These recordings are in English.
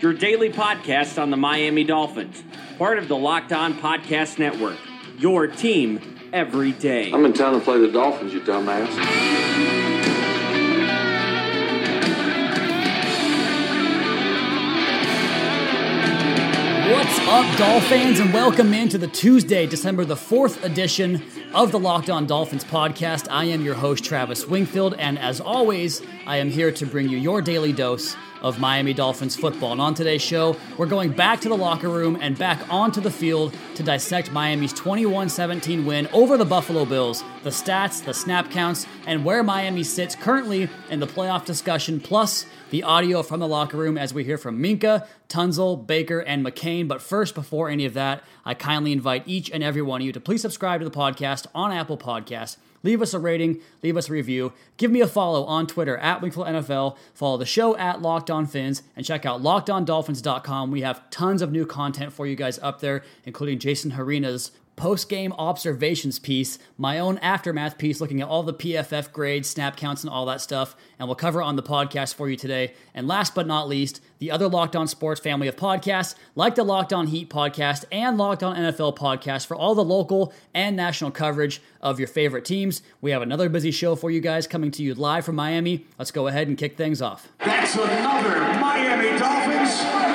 your daily podcast on the Miami Dolphins, part of the Locked On Podcast Network. Your team every day. I'm in town to play the Dolphins, you dumbass. What's up, Dolphins, and welcome into the Tuesday, December the 4th edition of the Locked On Dolphins podcast. I am your host, Travis Wingfield, and as always, I am here to bring you your daily dose of Miami Dolphins football. And on today's show, we're going back to the locker room and back onto the field to dissect Miami's 21 17 win over the Buffalo Bills, the stats, the snap counts, and where Miami sits currently in the playoff discussion, plus the audio from the locker room as we hear from Minkah, Tunsil, Baker, and McCain. But first, before any of that, I kindly invite each and every one of you to please subscribe to the podcast on Apple Podcasts Leave us a rating, leave us a review. Give me a follow on Twitter at Wingfield NFL. Follow the show at Locked On Fins and check out LockedOnDolphins.com. We have tons of new content for you guys up there, including Jason Hrina's post game observations piece, my own aftermath piece looking at all the PFF grades, snap counts, and all that stuff. And we'll cover on the podcast for you today. And last but not least, the other Locked On Sports family of podcasts, like the Locked On Heat podcast and Locked On NFL podcast for all the local and national coverage of your favorite teams. We have another busy show for you guys coming to you live from Miami. Let's go ahead and kick things off. That's another Miami Dolphins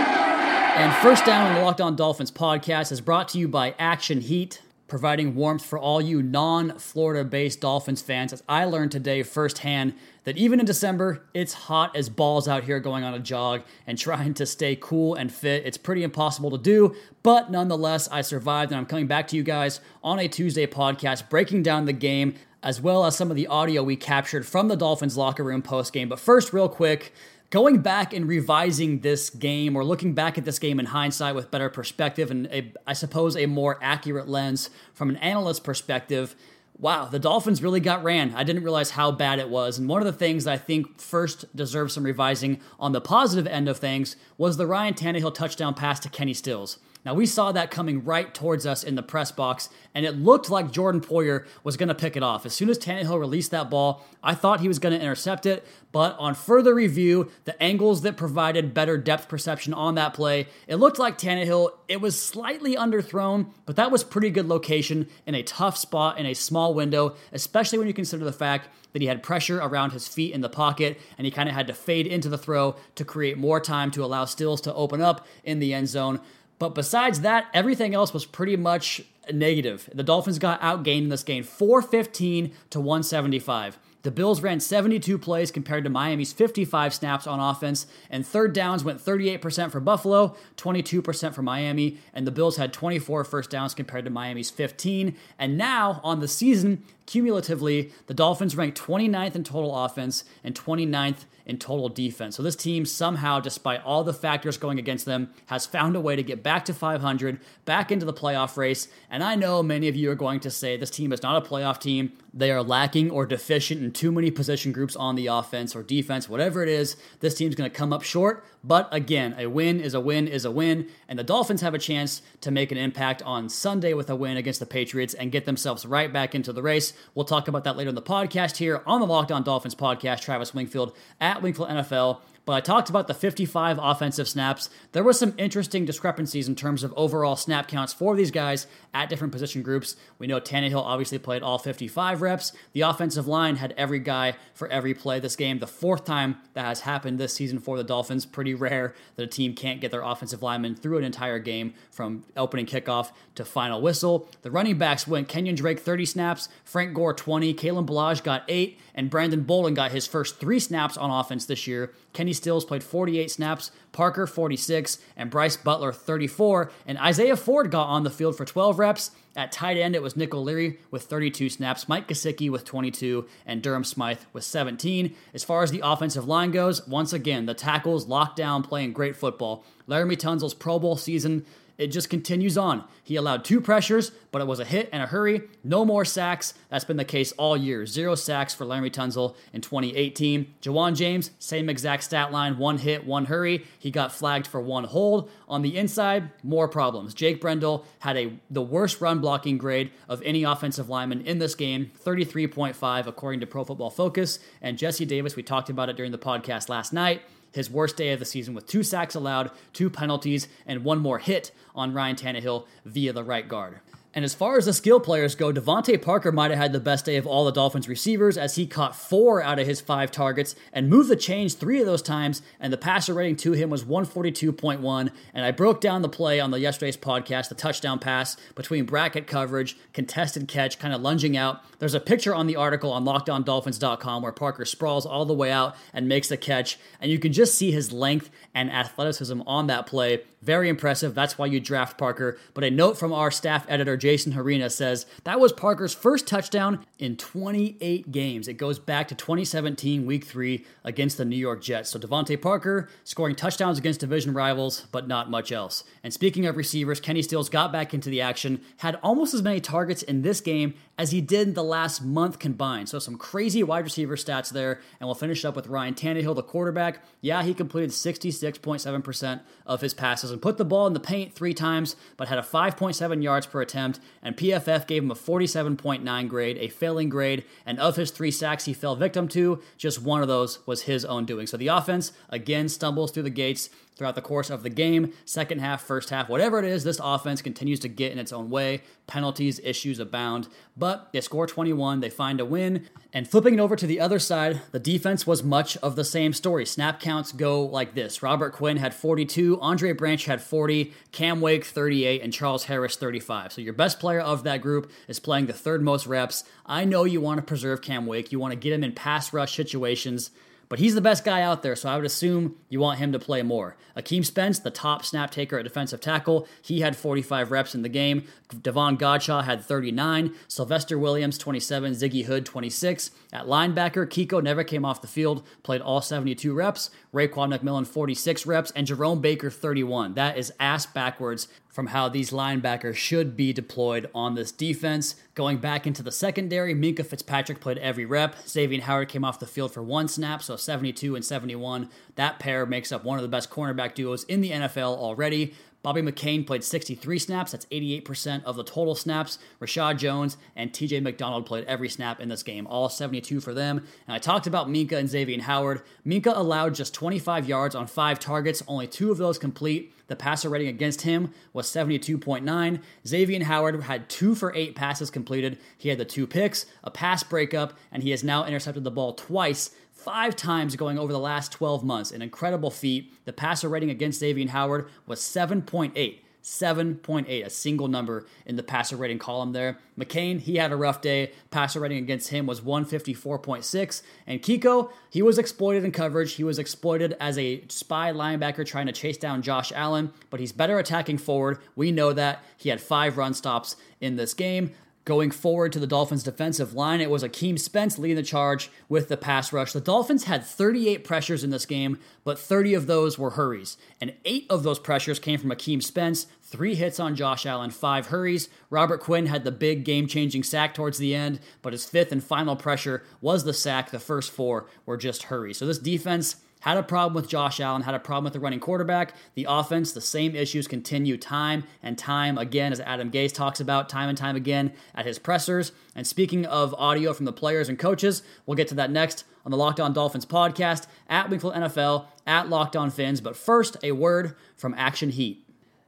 and First Down on the Locked On Dolphins podcast is brought to you by Action Heat, providing warmth for all you non Florida based Dolphins fans. As I learned today firsthand that even in December, it's hot as balls out here going on a jog and trying to stay cool and fit. It's pretty impossible to do, but nonetheless, I survived and I'm coming back to you guys on a Tuesday podcast breaking down the game as well as some of the audio we captured from the Dolphins locker room post game. But first, real quick, going back and revising this game or looking back at this game in hindsight with better perspective and a, I suppose a more accurate lens from an analyst perspective, wow, the Dolphins really got ran. I didn't realize how bad it was. And one of the things that I think first deserves some revising on the positive end of things was the Ryan Tannehill touchdown pass to Kenny Stills. Now, we saw that coming right towards us in the press box, and it looked like Jordan Poyer was going to pick it off. As soon as Tannehill released that ball, I thought he was going to intercept it, but on further review, the angles that provided better depth perception on that play, it looked like Tannehill, it was slightly underthrown, but that was pretty good location in a tough spot in a small window, especially when you consider the fact that he had pressure around his feet in the pocket and he kind of had to fade into the throw to create more time to allow Stills to open up in the end zone. But besides that, everything else was pretty much negative. The Dolphins got outgained in this game 415 to 175. The Bills ran 72 plays compared to Miami's 55 snaps on offense, and third downs went 38% for Buffalo, 22% for Miami, and the Bills had 24 first downs compared to Miami's 15. And now, on the season, cumulatively, the Dolphins ranked 29th in total offense and 29th in total defense. So this team somehow, despite all the factors going against them, has found a way to get back to 500, back into the playoff race. And I know many of you are going to say this team is not a playoff team. They are lacking or deficient in too many position groups on the offense or defense, whatever it is. This team's going to come up short. But again, a win is a win is a win. And the Dolphins have a chance to make an impact on Sunday with a win against the Patriots and get themselves right back into the race. We'll talk about that later in the podcast here on the Locked On Dolphins podcast. Travis Wingfield at Wingfield NFL. But I talked about the 55 offensive snaps. There was some interesting discrepancies in terms of overall snap counts for these guys at different position groups. We know Tannehill obviously played all 55 reps. The offensive line had every guy for every play this game. The fourth time that has happened this season for the Dolphins. Pretty rare that a team can't get their offensive lineman through an entire game from opening kickoff to final whistle. The running backs went Kenyon Drake 30 snaps, Frank Gore 20, Kalen Ballage got 8, and Brandon Bolden got his first three snaps on offense this year Kenny Stills played 48 snaps, Parker 46, and Bryce Butler 34, and Isaiah Ford got on the field for 12 reps. At tight end, it was Nick O'Leary with 32 snaps, Mike Gesicki with 22, and Durham Smythe with 17. As far as the offensive line goes, once again, the tackles locked down, playing great football. Laremy Tunsil's Pro Bowl season it just continues on. He allowed two pressures, but it was a hit and a hurry. No more sacks. That's been the case all year. Zero sacks for Laremy Tunsil in 2018. Ja'Wuan James, same exact stat line one hit, one hurry. He got flagged for one hold. On the inside, more problems. Jake Brendel had a the worst run blocking grade of any offensive lineman in this game, 33.5 according to Pro Football Focus. And Jesse Davis, we talked about it during the podcast last night his worst day of the season with two sacks allowed, two penalties, and one more hit on Ryan Tannehill via the right guard. And as far as the skill players go, DeVante Parker might have had the best day of all the Dolphins receivers as he caught four out of his five targets and moved the chains three of those times, and the passer rating to him was 142.1. And I broke down the play on the yesterday's podcast, the touchdown pass between bracket coverage, contested catch, kind of lunging out. There's a picture on the article on lockedondolphins.com where Parker sprawls all the way out and makes the catch, and you can just see his length and athleticism on that play. Very impressive. That's why you draft Parker. But a note from our staff editor, Jason Hrina, says that was Parker's first touchdown in 28 games. It goes back to 2017, week three, against the New York Jets. So DeVante Parker scoring touchdowns against division rivals, but not much else. And speaking of receivers, Kenny Stills got back into the action, had almost as many targets in this game as he did the last month combined. So some crazy wide receiver stats there. And we'll finish up with Ryan Tannehill, the quarterback. Yeah, he completed 66.7% of his passes and put the ball in the paint three times, but had a 5.7 yards per attempt. And PFF gave him a 47.9 grade, a failing grade. And of his three sacks he fell victim to, just one of those was his own doing. So the offense, again, stumbles through the gates throughout the course of the game, second half, first half, whatever it is, this offense continues to get in its own way. Penalties, issues abound, but they score 21, they find a win. And flipping it over to the other side, the defense was much of the same story. Snap counts go like this Robert Quinn had 42, Andre Branch had 40, Cam Wake 38, and Charles Harris 35. So your best player of that group is playing the third most reps. I know you want to preserve Cam Wake, you want to get him in pass rush situations. But he's the best guy out there, so I would assume you want him to play more. Akeem Spence, the top snap taker at defensive tackle, he had 45 reps in the game. Davon Godchaux had 39. Sylvester Williams, 27. Ziggy Hood, 26. At linebacker, Kiko never came off the field, played all 72 reps. Raekwon McMillan, 46 reps. And Jerome Baker, 31. That is ass backwards from how these linebackers should be deployed on this defense. Going back into the secondary, Minkah Fitzpatrick played every rep. Xavier Howard came off the field for one snap, so 72 and 71. That pair makes up one of the best cornerback duos in the NFL already. Bobby McCain played 63 snaps. That's 88% of the total snaps. Rashad Jones and TJ McDonald played every snap in this game, all 72 for them. And I talked about Minkah and Xavier Howard. Minkah allowed just 25 yards on five targets, only two of those complete. The passer rating against him was 72.9. Xavier Howard had two for eight passes completed. He had the two picks, a pass breakup, and he has now intercepted the ball twice five times going over the last 12 months. An incredible feat. The passer rating against Xavier Howard was 7.8. 7.8, a single number in the passer rating column there. McCain, he had a rough day. Passer rating against him was 154.6. And Kiko, he was exploited in coverage. He was exploited as a spy linebacker trying to chase down Josh Allen, but he's better attacking forward. We know that. He had five run stops in this game. Going forward to the Dolphins' defensive line, it was Akeem Spence leading the charge with the pass rush. The Dolphins had 38 pressures in this game, but 30 of those were hurries. And eight of those pressures came from Akeem Spence, three hits on Josh Allen, five hurries. Robert Quinn had the big game changing sack towards the end, but his fifth and final pressure was the sack. The first four were just hurries. So this defense had a problem with Josh Allen, had a problem with the running quarterback. The offense, the same issues continue time and time again, as Adam Gase talks about time and time again at his pressers. And speaking of audio from the players and coaches, we'll get to that next on the Locked On Dolphins podcast at Wingfield NFL, at Locked On Fins. But first, a word from Action Heat.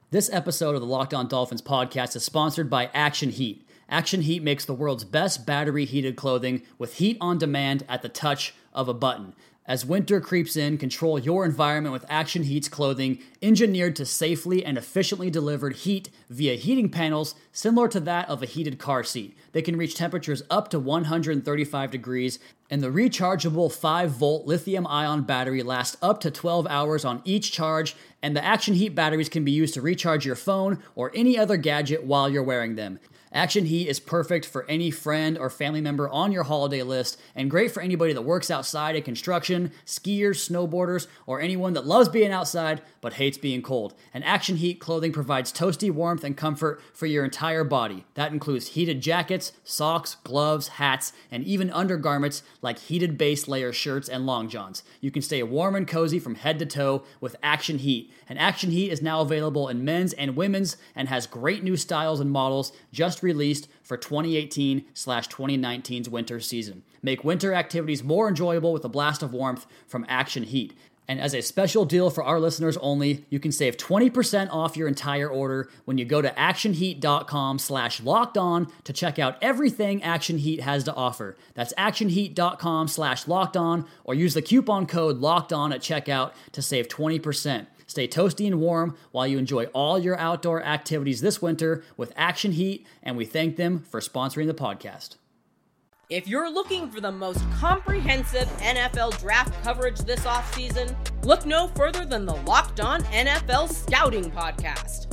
This episode of the Locked On Dolphins podcast is sponsored by Action Heat. Action Heat makes the world's best battery heated clothing with heat on demand at the touch of a button. As winter creeps in, control your environment with Action Heat's clothing, engineered to safely and efficiently deliver heat via heating panels similar to that of a heated car seat. They can reach temperatures up to 135 degrees, and the rechargeable 5 volt lithium ion battery lasts up to 12 hours on each charge. And the Action Heat batteries can be used to recharge your phone or any other gadget while you're wearing them. Action Heat is perfect for any friend or family member on your holiday list and great for anybody that works outside in construction, skiers, snowboarders, or anyone that loves being outside but hates being cold. And Action Heat clothing provides toasty warmth and comfort for your entire body. That includes heated jackets, socks, gloves, hats, and even undergarments like heated base layer shirts and long johns. You can stay warm and cozy from head to toe with Action Heat. And Action Heat is now available in men's and women's and has great new styles and models just released for 2018 2019's winter season. Make winter activities more enjoyable with a blast of warmth from Action Heat. And as a special deal for our listeners only, you can save 20% off your entire order when you go to actionheat.com slash locked on to check out everything Action Heat has to offer. That's actionheat.com slash locked on or use the coupon code locked on at checkout to save 20%. Stay toasty and warm while you enjoy all your outdoor activities this winter with Action Heat, and we thank them for sponsoring the podcast. If you're looking for the most comprehensive NFL draft coverage this offseason, look no further than the Locked On NFL Scouting Podcast.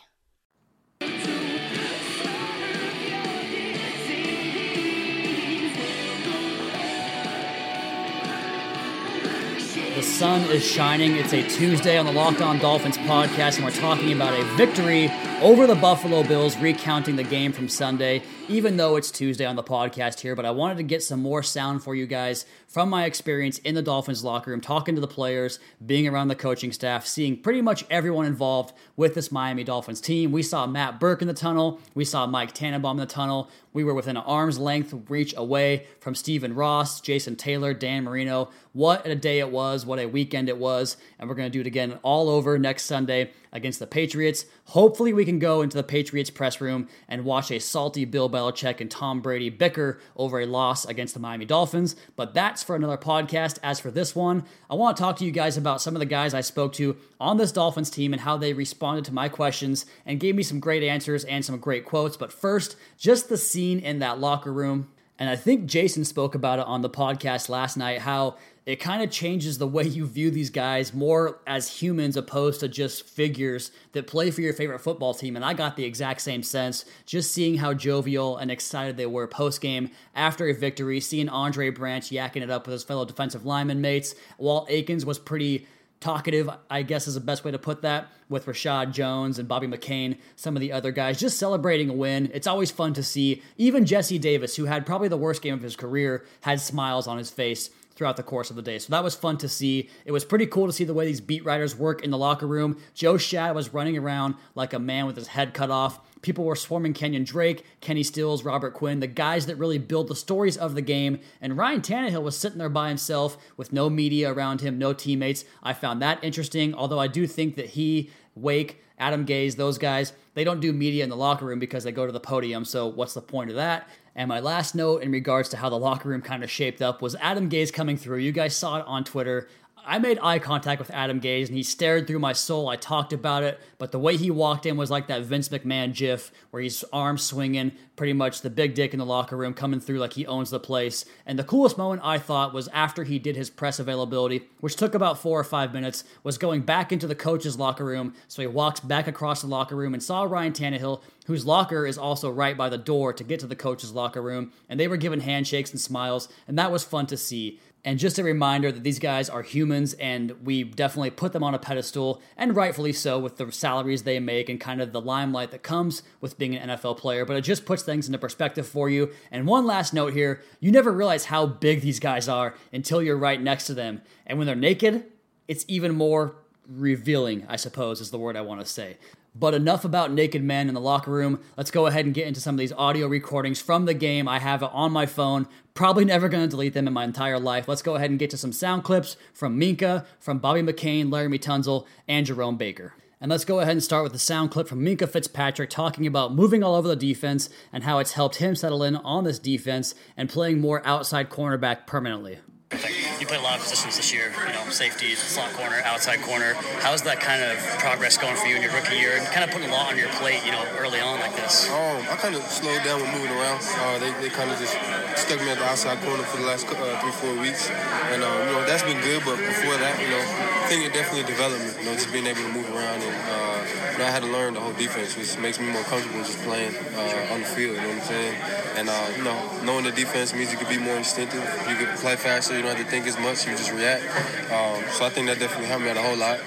Sun is shining. It's a Tuesday on the Locked On Dolphins podcast, and we're talking about a victory over the Buffalo Bills, recounting the game from Sunday, even though it's Tuesday on the podcast here. But I wanted to get some more sound for you guys from my experience in the Dolphins locker room, talking to the players, being around the coaching staff, seeing pretty much everyone involved with this Miami Dolphins team. We saw Matt Burke in the tunnel, we saw Mike Tannenbaum in the tunnel. We were within an arm's length reach away from Stephen Ross, Jason Taylor, Dan Marino. What a day it was, what a weekend it was. And we're going to do it again all over next Sunday against the Patriots. Hopefully, we can go into the Patriots press room and watch a salty Bill Belichick and Tom Brady bicker over a loss against the Miami Dolphins. But that's for another podcast. As for this one, I want to talk to you guys about some of the guys I spoke to on this Dolphins team and how they responded to my questions and gave me some great answers and some great quotes. But first, just the scene in that locker room. And I think Jason spoke about it on the podcast last night how it kind of changes the way you view these guys more as humans opposed to just figures that play for your favorite football team. And I got the exact same sense just seeing how jovial and excited they were post game after a victory, seeing Andre Branch yakking it up with his fellow defensive lineman mates. Walt Aikens was pretty talkative, I guess is the best way to put that, with Rashad Jones and Bobby McCain, some of the other guys, just celebrating a win. It's always fun to see. Even Jesse Davis, who had probably the worst game of his career, had smiles on his face throughout the course of the day. So that was fun to see. It was pretty cool to see the way these beat writers work in the locker room. Joe Schad was running around like a man with his head cut off. People were swarming Kenyon Drake, Kenny Stills, Robert Quinn, the guys that really build the stories of the game. And Ryan Tannehill was sitting there by himself with no media around him, no teammates. I found that interesting, although I do think that he, Wake, Adam Gase, those guys, they don't do media in the locker room because they go to the podium. So what's the point of that? And my last note in regards to how the locker room kind of shaped up was Adam Gase coming through. You guys saw it on Twitter. I made eye contact with Adam Gase and he stared through my soul. I talked about it, but the way he walked in was like that Vince McMahon gif where he's arms swinging, pretty much the big dick in the locker room coming through like he owns the place. And the coolest moment I thought was after he did his press availability, which took about four or five minutes, was going back into the coach's locker room. So he walks back across the locker room and saw Ryan Tannehill, whose locker is also right by the door to get to the coach's locker room. And they were giving handshakes and smiles, and that was fun to see. And just a reminder that these guys are humans and we definitely put them on a pedestal, and rightfully so, with the salaries they make and kind of the limelight that comes with being an NFL player. But it just puts things into perspective for you. And one last note here you never realize how big these guys are until you're right next to them. And when they're naked, it's even more revealing, I suppose, is the word I want to say. But enough about naked men in the locker room. Let's go ahead and get into some of these audio recordings from the game. I have it on my phone. Probably never going to delete them in my entire life. Let's go ahead and get to some sound clips from Minkah, from Bobby McCain, Laremy Tunsil, and Jerome Baker. And let's go ahead and start with the sound clip from Minkah Fitzpatrick talking about moving all over the defense and how it's helped him settle in on this defense and playing more outside cornerback permanently. You played a lot of positions this year, you know, safety, slot corner, outside corner. How's that kind of progress going for you in your rookie year and kind of putting a lot on your plate, you know, early on like this? Um, I kind of slowed down with moving around. Uh, they they kind of just stuck me at the outside corner for the last uh, three, four weeks. And, um, you know, that's been good, but before that, you know, I think it definitely developed me, you know, just being able to move around. And, uh, know, I had to learn the whole defense, which makes me more comfortable just playing uh, on the field, you know what I'm saying? And, uh, you know, knowing the defense means you can be more instinctive. You can play faster. You don't have to think as much. You just react. Um, so I think that definitely helped me out a whole lot.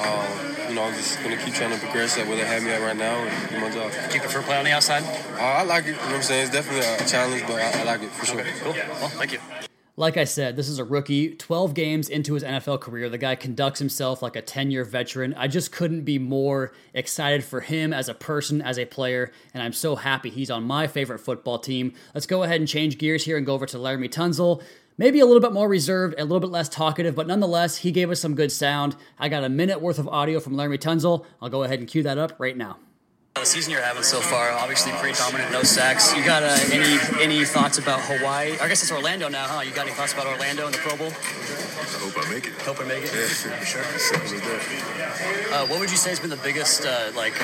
Um, you know, I'm just going to keep trying to progress at where they have me at right now and do my job. Do you prefer play on the outside? Uh, I like it. You know what I'm saying? It's definitely a challenge, but I, I like it for sure. Cool. Well, thank you. Like I said, this is a rookie, 12 games into his NFL career. The guy conducts himself like a 10 year veteran. I just couldn't be more excited for him as a person, as a player, and I'm so happy he's on my favorite football team. Let's go ahead and change gears here and go over to Laremy Tunsil. Maybe a little bit more reserved, a little bit less talkative, but nonetheless, he gave us some good sound. I got a minute worth of audio from Laremy Tunsil. I'll go ahead and cue that up right now. The season you're having so far, obviously pretty dominant, no sacks. You got uh, any any thoughts about Hawaii? I guess it's Orlando now, huh? You got any thoughts about Orlando and the Pro Bowl? I hope I make it. Hope I make it. Yeah, for sure. Simple as that. Uh, what would you say has been the biggest uh, like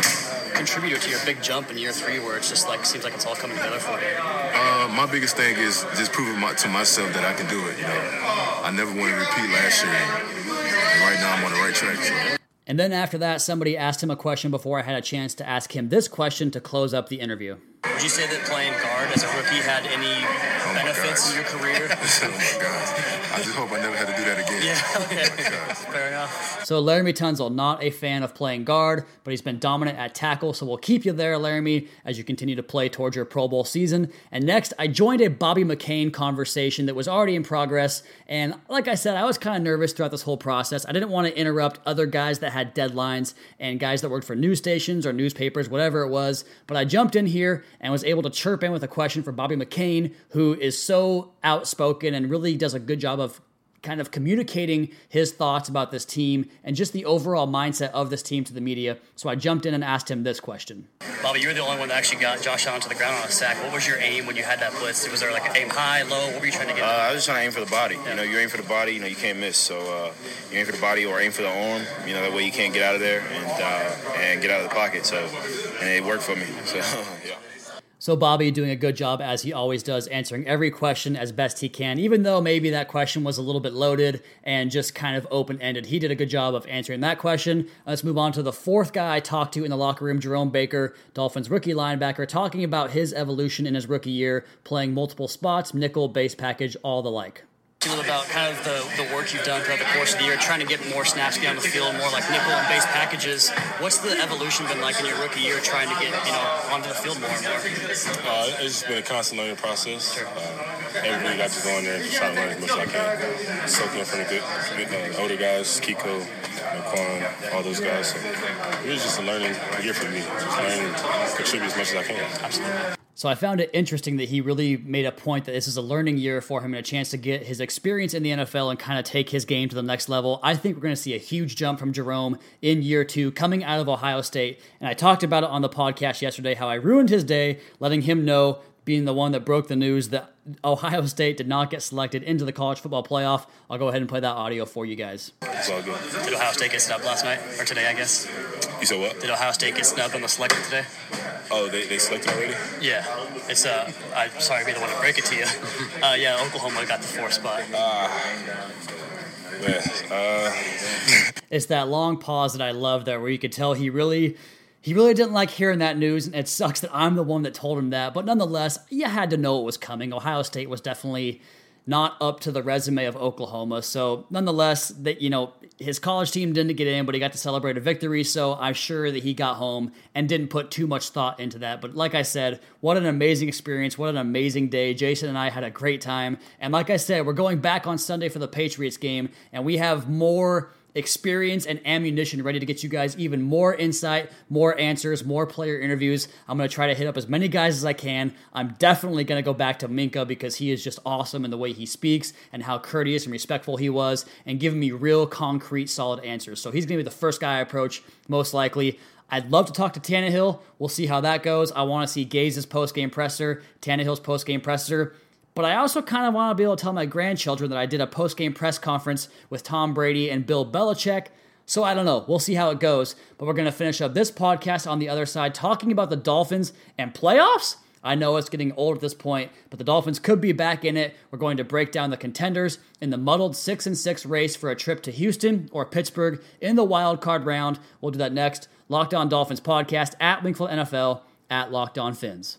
contributor to your big jump in year three, where it's just like seems like it's all coming together for you? Uh, my biggest thing is just proving my, to myself that I can do it. You know, I never want to repeat last year. And right now, I'm on the right track. So. And then after that, somebody asked him a question before I had a chance to ask him this question to close up the interview. Would you say that playing guard as a rookie had any Oh my benefits in your career? oh my God. I just hope I never had to do that again. yeah, oh okay. Oh. Fair enough. So Laremy Tunsil, not a fan of playing guard, but he's been dominant at tackle, so we'll keep you there, Laremy, as you continue to play towards your Pro Bowl season. And next, I joined a Bobby McCain conversation that was already in progress, and like I said, I was kind of nervous throughout this whole process. I didn't want to interrupt other guys that had deadlines and guys that worked for news stations or newspapers, whatever it was, but I jumped in here and was able to chirp in with a question for Bobby McCain, who is so outspoken and really does a good job of kind of communicating his thoughts about this team and just the overall mindset of this team to the media. So I jumped in and asked him this question. Bobby, you were the only one that actually got Josh Allen to the ground on a sack. What was your aim when you had that blitz? Was there like an aim high, low? What were you trying to get? Uh, I was just trying to aim for the body. You know, you aim for the body, you know, you can't miss. So uh, you aim for the body or aim for the arm. You know, that way you can't get out of there and uh, and get out of the pocket. So and it worked for me. So yeah. So Bobby doing a good job as he always does, answering every question as best he can, even though maybe that question was a little bit loaded and just kind of open ended. He did a good job of answering that question. Let's move on to the fourth guy I talked to in the locker room, Jerome Baker, Dolphins rookie linebacker, talking about his evolution in his rookie year, playing multiple spots, nickel, base package, all the like. About kind of the, the work you've done throughout the course of the year, trying to get more snaps down the field, more like nickel and base packages. What's the evolution been like in your rookie year, trying to get you know onto the field more and more? Uh, it's just been a constant learning process. Uh, every week I just go in there and just try to learn as much as I can. Soak in from the good, good uh, older guys, Kiko, Quan, all those guys. So it was just a learning year for me. Just learning, contribute as much as I can. Absolutely. So I found it interesting that he really made a point that this is a learning year for him and a chance to get his experience in the NFL and kind of take his game to the next level. I think we're going to see a huge jump from Jerome in year two coming out of Ohio State. And I talked about it on the podcast yesterday how I ruined his day, letting him know, being the one that broke the news that Ohio State did not get selected into the college football playoff. I'll go ahead and play that audio for you guys. It's all good. Did Ohio State get snubbed last night or today? I guess. You said what? Did Ohio State get snubbed on the selected today? Oh, they, they selected already? Yeah, it's uh. I'm sorry to be the one to break it to you. Uh, yeah, Oklahoma got the fourth spot. Man, uh, It's that long pause that I love there where you could tell he really he really didn't like hearing that news and it sucks that I'm the one that told him that, but nonetheless, you had to know it was coming. Ohio State was definitely not up to the resume of Oklahoma. So, nonetheless, that you know, his college team didn't get in, but he got to celebrate a victory, so I'm sure that he got home and didn't put too much thought into that. But like I said, what an amazing experience, what an amazing day. Jason and I had a great time. And like I said, we're going back on Sunday for the Patriots game, and we have more experience and ammunition ready to get you guys even more insight, more answers, more player interviews. I'm going to try to hit up as many guys as I can. I'm definitely going to go back to Minkah because he is just awesome in the way he speaks and how courteous and respectful he was and giving me real concrete solid answers. So he's going to be the first guy I approach most likely. I'd love to talk to Tannehill. We'll see how that goes. I want to see Gase's post game presser, Tannehill's post game presser. But I also kind of want to be able to tell my grandchildren that I did a post game press conference with Tom Brady and Bill Belichick. So I don't know. We'll see how it goes. But we're going to finish up this podcast on the other side talking about the Dolphins and playoffs. I know it's getting old at this point, but the Dolphins could be back in it. We're going to break down the contenders in the muddled 6 and 6 race for a trip to Houston or Pittsburgh in the wild card round. We'll do that next. Locked On Dolphins podcast at Wingfield NFL at Locked On Fins.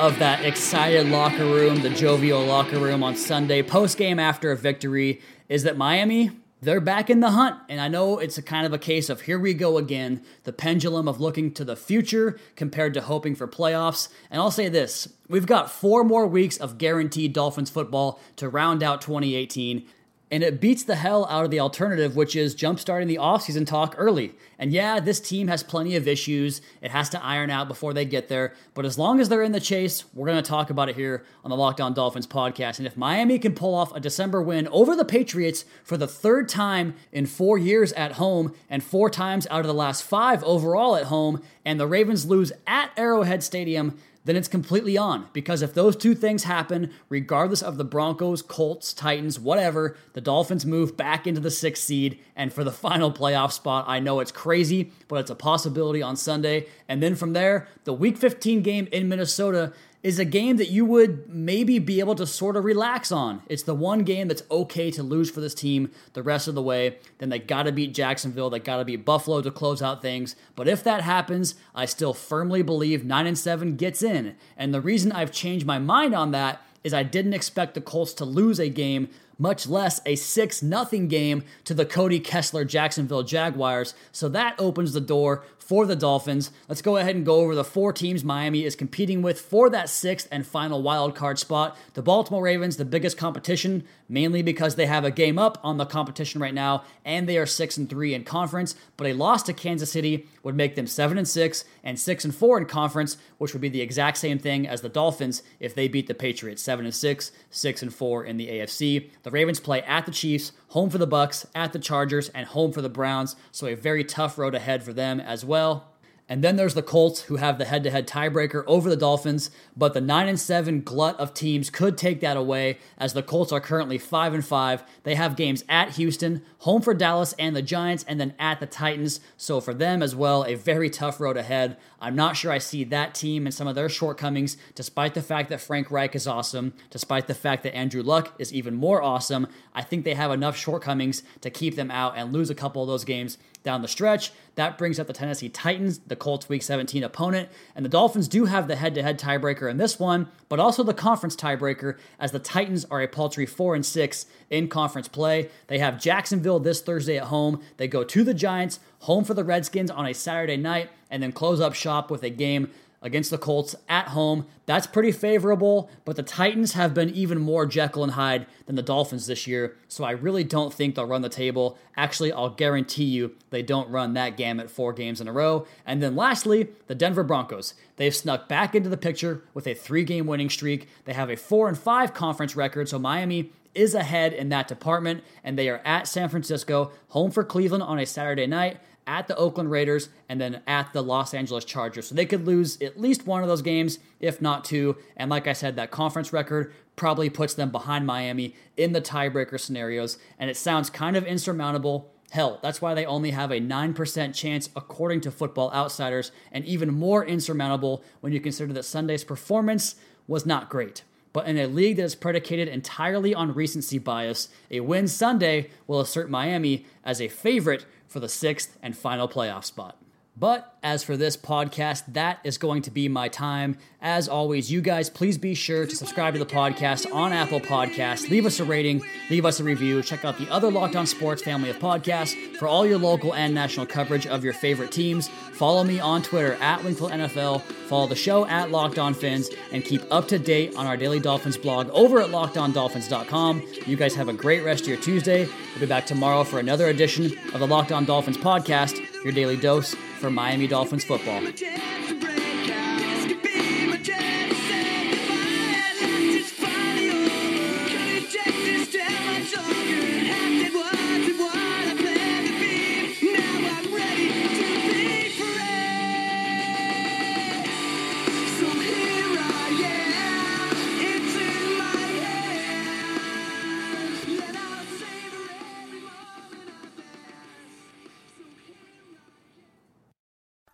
of that excited locker room, the jovial locker room on Sunday, post game after a victory, is that Miami, they're back in the hunt. And I know it's a kind of a case of here we go again, the pendulum of looking to the future compared to hoping for playoffs. And I'll say this we've got four more weeks of guaranteed Dolphins football to round out 2018 and it beats the hell out of the alternative, which is jumpstarting the offseason talk early. And yeah, this team has plenty of issues. It has to iron out before they get there. But as long as they're in the chase, we're going to talk about it here on the Locked On Dolphins podcast. And if Miami can pull off a December win over the Patriots for the third time in four years at home and four times out of the last five overall at home, and the Ravens lose at Arrowhead Stadium, then it's completely on. Because if those two things happen, regardless of the Broncos, Colts, Titans, whatever, the Dolphins move back into the sixth seed. And for the final playoff spot, I know it's crazy, but it's a possibility on Sunday. And then from there, the Week 15 game in Minnesota is a game that you would maybe be able to sort of relax on. It's the one game that's okay to lose for this team the rest of the way. Then they got to beat Jacksonville, they got to beat Buffalo to close out things. But if that happens, I still firmly believe 9 and 7 gets in. And the reason I've changed my mind on that is I didn't expect the Colts to lose a game much less a 6 0 game to the Cody Kessler Jacksonville Jaguars. So that opens the door for the Dolphins. Let's go ahead and go over the four teams Miami is competing with for that sixth and final wild card spot. The Baltimore Ravens, the biggest competition, mainly because they have a game up on the competition right now, and they are six and three in conference. But a loss to Kansas City would make them seven and six and six and four in conference, which would be the exact same thing as the Dolphins if they beat the Patriots, seven and six, six and four in the AFC. The Ravens play at the Chiefs, home for the Bucks, at the Chargers, and home for the Browns. So a very tough road ahead for them as well. And then there's the Colts who have the head-to-head tiebreaker over the Dolphins, but the 9 and 7 glut of teams could take that away as the Colts are currently 5 and 5. They have games at Houston, home for Dallas and the Giants and then at the Titans. So for them as well, a very tough road ahead. I'm not sure I see that team and some of their shortcomings despite the fact that Frank Reich is awesome, despite the fact that Andrew Luck is even more awesome. I think they have enough shortcomings to keep them out and lose a couple of those games down the stretch. That brings up the Tennessee Titans, the Colts Week 17 opponent. And the Dolphins do have the head to head tiebreaker in this one, but also the conference tiebreaker, as the Titans are a paltry 4 and 6 in conference play. They have Jacksonville this Thursday at home. They go to the Giants, home for the Redskins on a Saturday night, and then close up shop with a game against the Colts at home. That's pretty favorable, but the Titans have been even more Jekyll and Hyde than the Dolphins this year, so I really don't think they'll run the table. Actually, I'll guarantee you they don't run that gamut four games in a row. And then lastly, the Denver Broncos. They've snuck back into the picture with a three game winning streak. They have a 4 and 5 conference record, so Miami is ahead in that department, and they are at San Francisco, home for Cleveland on a Saturday night at the Oakland Raiders, and then at the Los Angeles Chargers. So they could lose at least one of those games, if not two. And like I said, that conference record probably puts them behind Miami in the tiebreaker scenarios. And it sounds kind of insurmountable. Hell, that's why they only have a 9% chance according to Football Outsiders, and even more insurmountable when you consider that Sunday's performance was not great. But in a league that is predicated entirely on recency bias, a win Sunday will assert Miami as a favorite for the sixth and final playoff spot. But as for this podcast, that is going to be my time. As always, you guys, please be sure to subscribe to the podcast on Apple Podcasts. Leave us a rating, leave us a review. Check out the other Locked On Sports family of podcasts for all your local and national coverage of your favorite teams. Follow me on Twitter at Wingfield NFL. Follow the show at Locked On Fins and keep up to date on our Daily Dolphins blog over at LockedOnDolphins.com. You guys have a great rest of your Tuesday. We'll be back tomorrow for another edition of the Locked On Dolphins podcast, your daily dose for Miami Dolphins football.